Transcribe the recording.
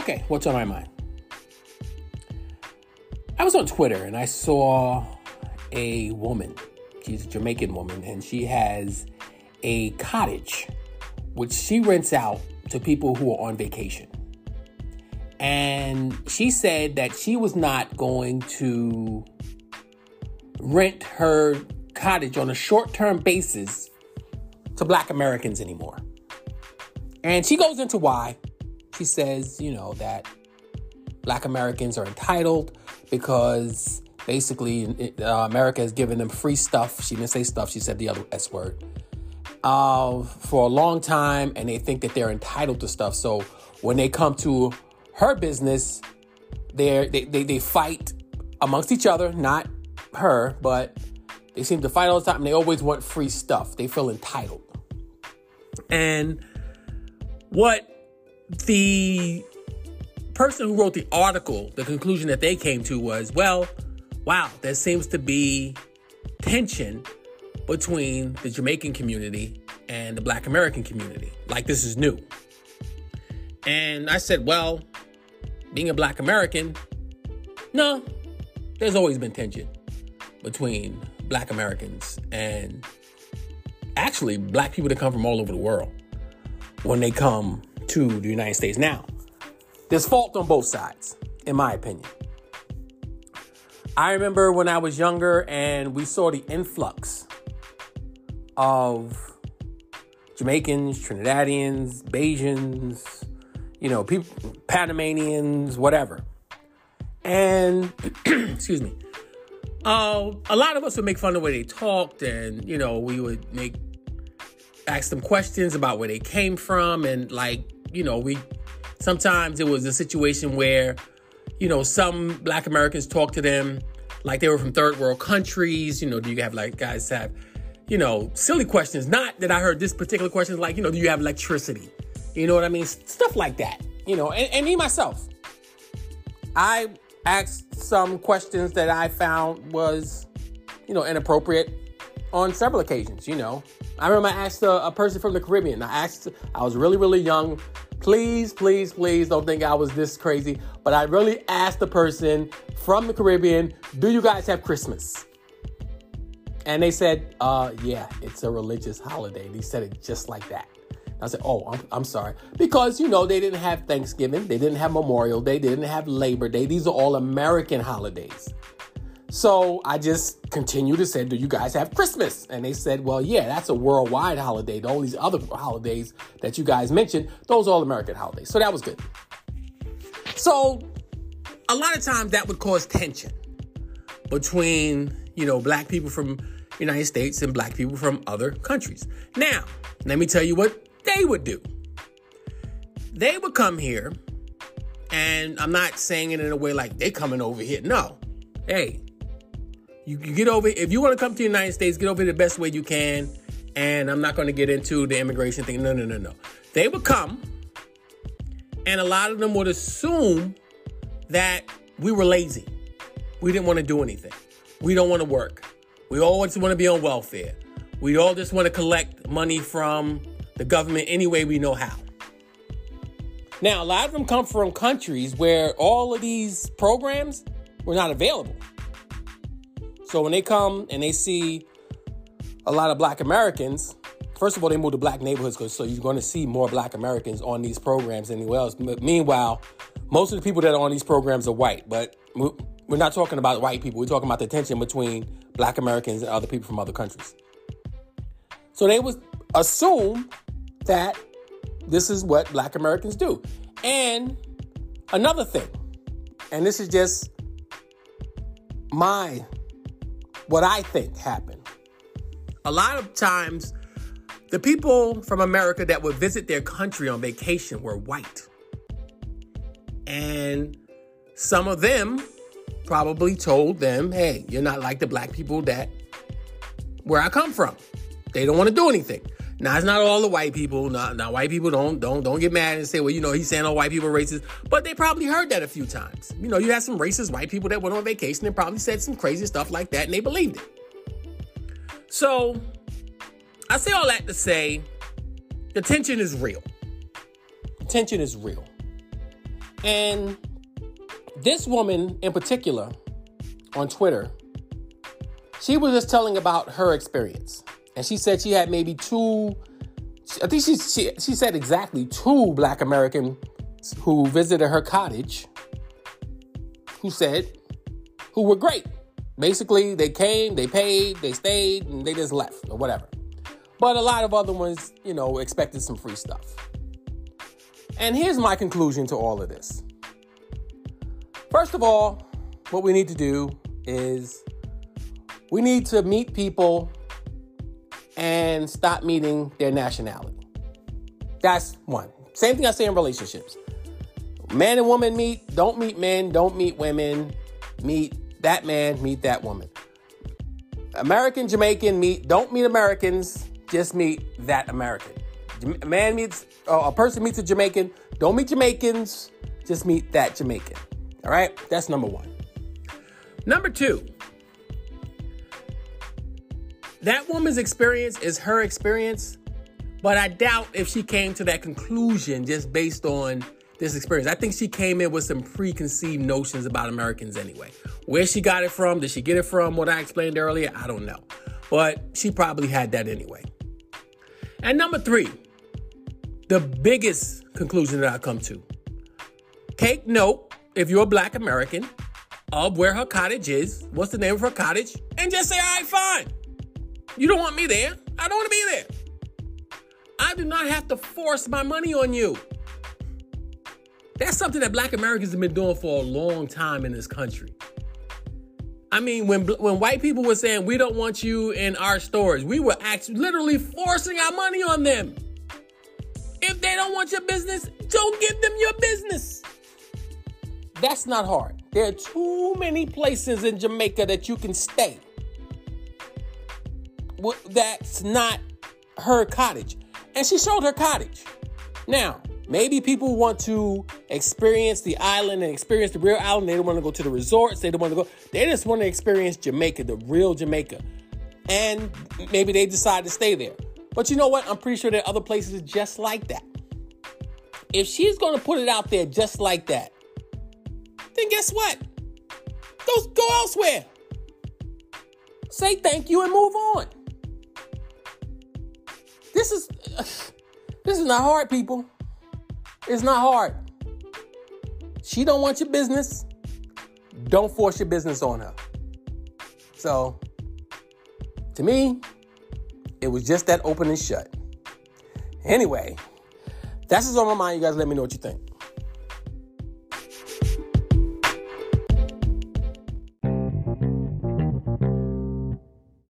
Okay, what's on my mind? I was on Twitter and I saw a woman. She's a Jamaican woman and she has a cottage which she rents out to people who are on vacation. And she said that she was not going to rent her cottage on a short term basis to black Americans anymore. And she goes into why. She says, you know, that black Americans are entitled because basically uh, America has given them free stuff. She didn't say stuff, she said the other S word. Uh, for a long time, and they think that they're entitled to stuff. So when they come to her business, they they, they fight amongst each other, not her, but they seem to fight all the time and they always want free stuff. They feel entitled. And what the person who wrote the article, the conclusion that they came to was well, wow, there seems to be tension between the Jamaican community and the Black American community. Like this is new. And I said, well, being a Black American, no, there's always been tension between Black Americans and actually Black people that come from all over the world when they come to the United States. Now, there's fault on both sides, in my opinion. I remember when I was younger and we saw the influx of Jamaicans, Trinidadians, Bajans, you know, people, Panamanians, whatever. And, excuse me, uh, a lot of us would make fun of the way they talked, and, you know, we would make, ask them questions about where they came from, and, like, you know, we sometimes it was a situation where, you know, some black Americans talked to them like they were from third world countries. You know, do you have like guys have, you know, silly questions? Not that I heard this particular question, like, you know, do you have electricity? You know what I mean? Stuff like that. You know, and, and me myself. I asked some questions that I found was, you know, inappropriate on several occasions, you know. I remember I asked a, a person from the Caribbean. I asked, I was really, really young. Please, please, please don't think I was this crazy. But I really asked the person from the Caribbean, do you guys have Christmas? And they said, uh, yeah, it's a religious holiday. They said it just like that. I said, oh, I'm, I'm sorry. Because, you know, they didn't have Thanksgiving, they didn't have Memorial Day, they didn't have Labor Day. These are all American holidays. So I just continued to say, Do you guys have Christmas? And they said, Well, yeah, that's a worldwide holiday. All these other holidays that you guys mentioned, those are all American holidays. So that was good. So a lot of times that would cause tension between, you know, black people from United States and black people from other countries. Now, let me tell you what they would do. They would come here, and I'm not saying it in a way like they coming over here. No. Hey, you, you get over if you want to come to the United States, get over the best way you can. And I'm not going to get into the immigration thing. No, no, no, no. They would come, and a lot of them would assume that we were lazy. We didn't want to do anything. We don't want to work. We always want to be on welfare. We all just want to collect money from the government any way we know how. Now, a lot of them come from countries where all of these programs were not available. So when they come and they see a lot of black Americans, first of all, they move to black neighborhoods, so you're going to see more black Americans on these programs anywhere else. But Meanwhile, most of the people that are on these programs are white, but we're not talking about white people. We're talking about the tension between black Americans and other people from other countries. So they would assume that this is what black Americans do. And another thing, and this is just my what I think happened. A lot of times, the people from America that would visit their country on vacation were white. And some of them probably told them, hey, you're not like the black people that where I come from. They don't want to do anything. Now it's not all the white people. Now white people don't don't don't get mad and say, well, you know, he's saying all white people are racist. But they probably heard that a few times. You know, you had some racist white people that went on vacation and probably said some crazy stuff like that, and they believed it. So I say all that to say the tension is real. The tension is real. And this woman in particular on Twitter, she was just telling about her experience. And she said she had maybe two, I think she, she, she said exactly two black Americans who visited her cottage who said, who were great. Basically, they came, they paid, they stayed, and they just left or whatever. But a lot of other ones, you know, expected some free stuff. And here's my conclusion to all of this. First of all, what we need to do is we need to meet people and stop meeting their nationality. That's one. Same thing I say in relationships. Man and woman meet, don't meet men, don't meet women, meet that man, meet that woman. American, Jamaican meet, don't meet Americans, just meet that American. A man meets, a person meets a Jamaican, don't meet Jamaicans, just meet that Jamaican. All right, that's number one. Number two, that woman's experience is her experience, but I doubt if she came to that conclusion just based on this experience. I think she came in with some preconceived notions about Americans anyway. Where she got it from, did she get it from what I explained earlier? I don't know. But she probably had that anyway. And number three, the biggest conclusion that I come to take note, if you're a black American, of where her cottage is, what's the name of her cottage, and just say, all right, fine. You don't want me there. I don't want to be there. I do not have to force my money on you. That's something that black Americans have been doing for a long time in this country. I mean, when when white people were saying we don't want you in our stores, we were actually literally forcing our money on them. If they don't want your business, don't give them your business. That's not hard. There are too many places in Jamaica that you can stay. That's not her cottage. And she showed her cottage. Now, Maybe people want to experience the island and experience the real island. They don't want to go to the resorts. They don't want to go. They just want to experience Jamaica, the real Jamaica. And maybe they decide to stay there. But you know what? I'm pretty sure there are other places just like that. If she's going to put it out there just like that, then guess what? Go, go elsewhere. Say thank you and move on. This is this is not hard, people. It's not hard. She don't want your business. Don't force your business on her. So, to me, it was just that open and shut. Anyway, that's what's on my mind. You guys let me know what you think.